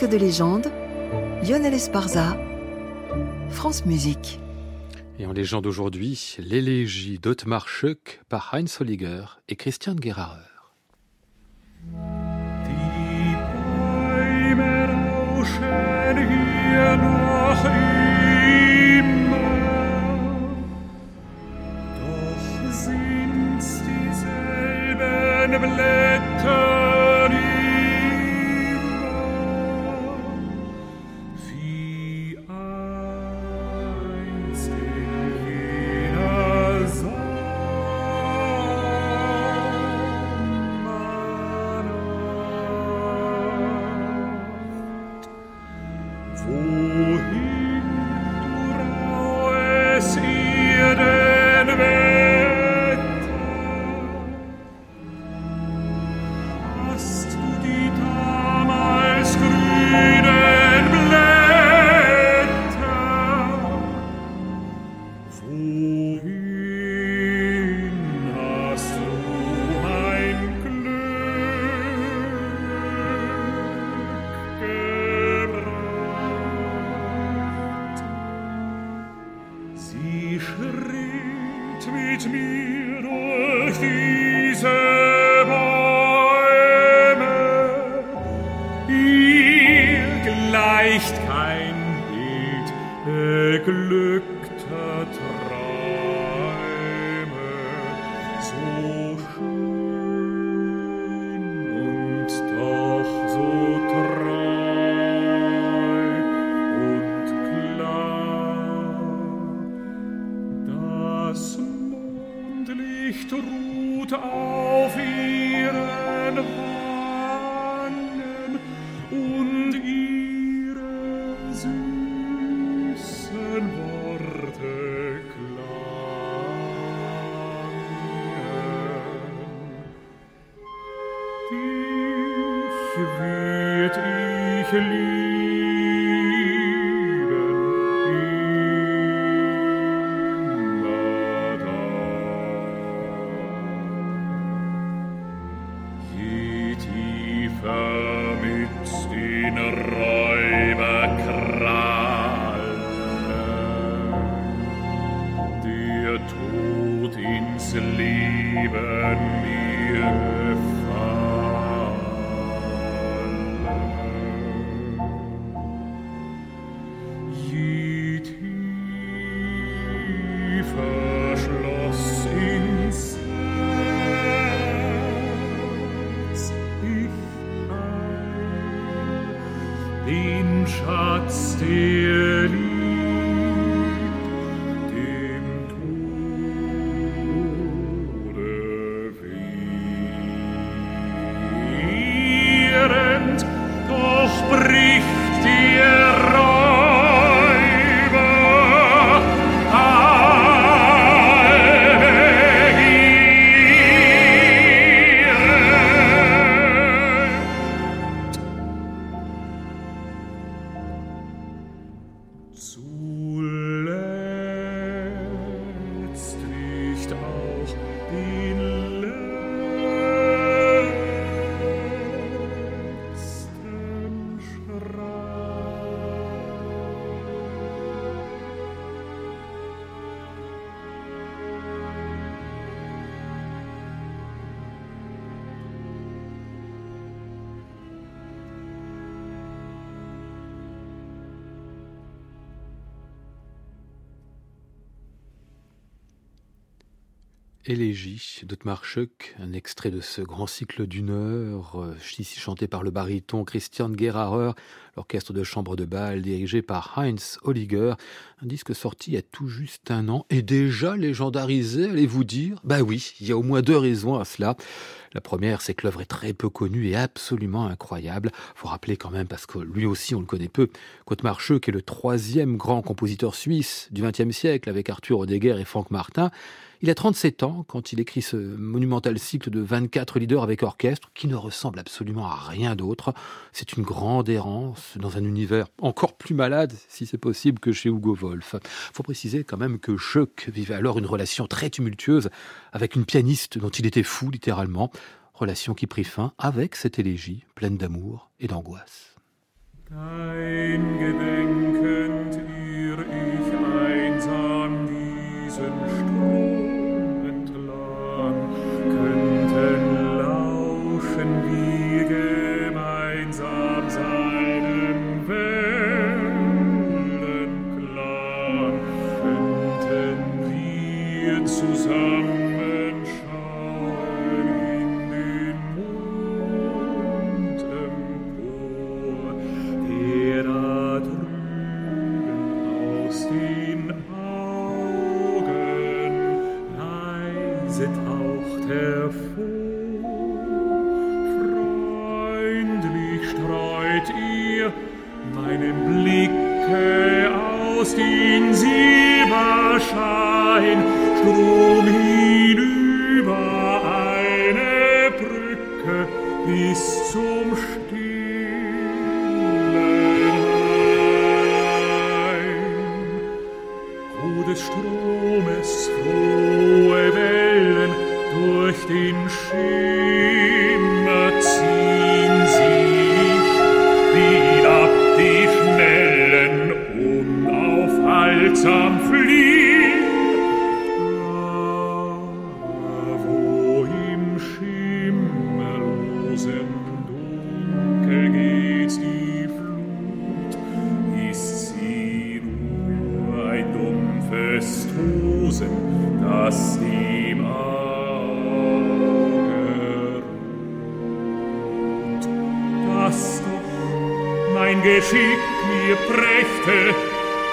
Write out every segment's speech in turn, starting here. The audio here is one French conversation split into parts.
Disque de légende, Lionel Esparza, France Musique. Et en légende aujourd'hui, l'élégie d'Otmar Schöck par Heinz Holliger et Christian Nachricht Gerharer. Élégie d'Otmar Schöck, un extrait de ce grand cycle d'une heure, euh, ici chanté par le baryton Christian Gerharer, l'orchestre de chambre de Bâle dirigé par Heinz Holliger, un disque sorti il y a tout juste un an et déjà légendarisé, allez-vous dire? Bah oui, il y a au moins deux raisons à cela. La première, c'est que l'œuvre est très peu connue et absolument incroyable. Faut rappeler quand même, parce que lui aussi on le connaît peu, qu'Otmar Schöck est le troisième grand compositeur suisse du XXe siècle avec Arthur Odeguer et Franck Martin. Il a 37 ans quand il écrit ce monumental cycle de 24 leaders avec orchestre qui ne ressemble absolument à rien d'autre. C'est une grande errance dans un univers encore plus malade, si c'est possible, que chez Hugo Wolf. Faut préciser quand même que Schock vivait alors une relation très tumultueuse avec une pianiste dont il était fou littéralement, relation qui prit fin avec cette élégie pleine d'amour et d'angoisse. reiset auch hervor. Freundlich streut ihr meinen Blicke aus den Silberschein Strom hinüber eine Brücke bis den Schiff. Geschick mir prächte,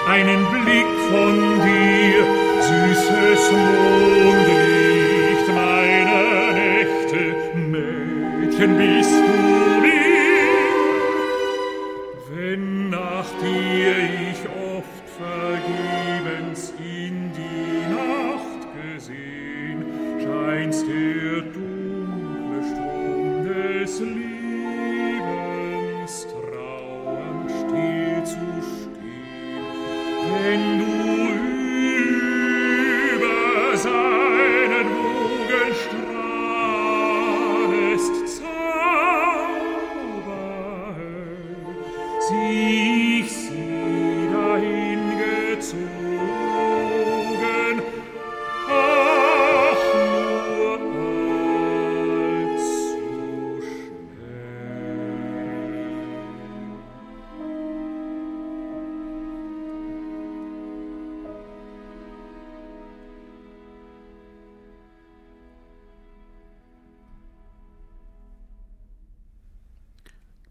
einen Blick von dir, süßes Mondlicht meiner Nächte. Mädchen bist du, wie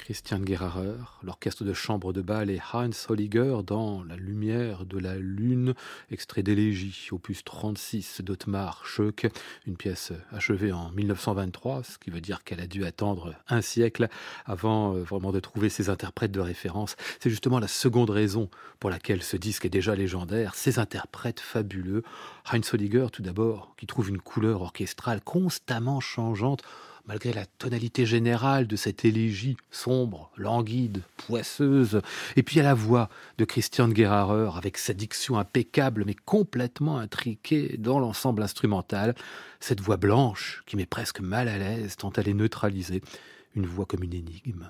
Christian Gerarer, l'orchestre de chambre de bal et Heinz Holliger dans La lumière de la lune, extrait d'élégie, opus 36 d'Otmar Schoeck, une pièce achevée en 1923, ce qui veut dire qu'elle a dû attendre un siècle avant euh, vraiment de trouver ses interprètes de référence. C'est justement la seconde raison pour laquelle ce disque est déjà légendaire, ces interprètes fabuleux. Heinz Holliger tout d'abord, qui trouve une couleur orchestrale constamment changeante malgré la tonalité générale de cette élégie sombre, languide, poisseuse, et puis à la voix de Christian Gerharer avec sa diction impeccable mais complètement intriquée dans l'ensemble instrumental, cette voix blanche qui met presque mal à l'aise tant elle est neutralisée, une voix comme une énigme.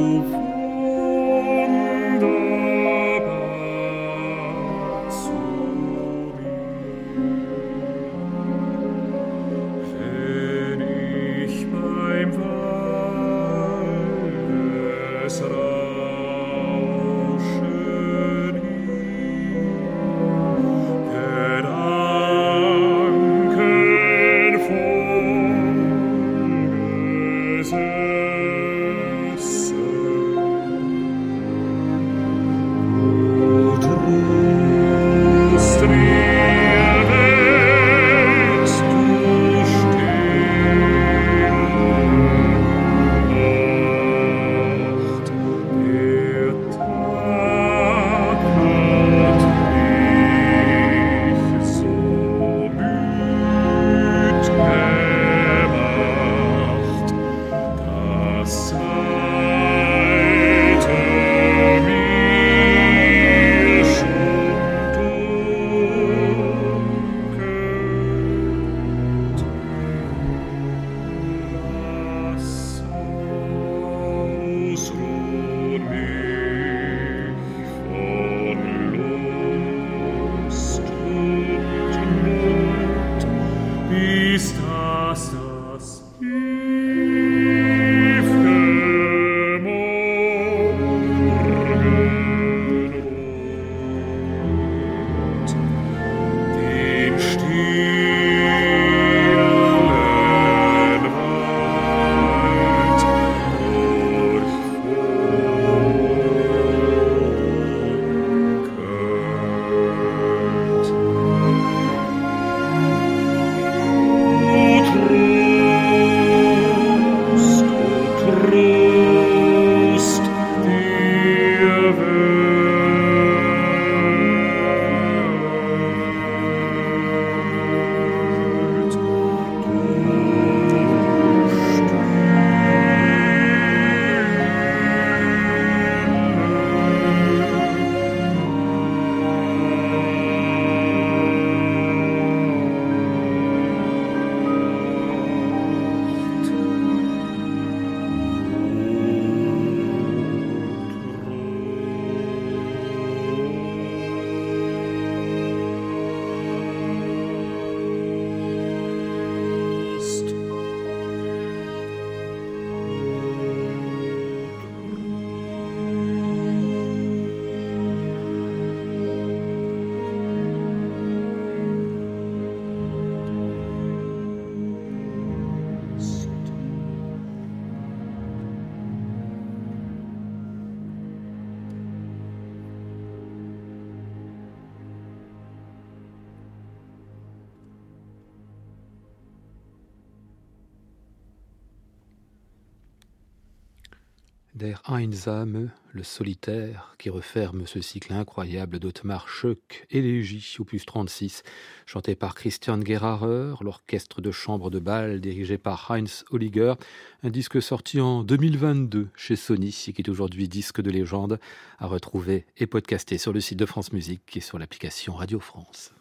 Der le solitaire, qui referme ce cycle incroyable d'Otmar Schoeck, Élégie, opus 36, chanté par Christian Gerharer, l'orchestre de chambre de Bâle dirigé par Heinz Holliger, un disque sorti en 2022 chez Sony et qui est aujourd'hui disque de légende, à retrouver et podcasté sur le site de France Musique et sur l'application Radio France.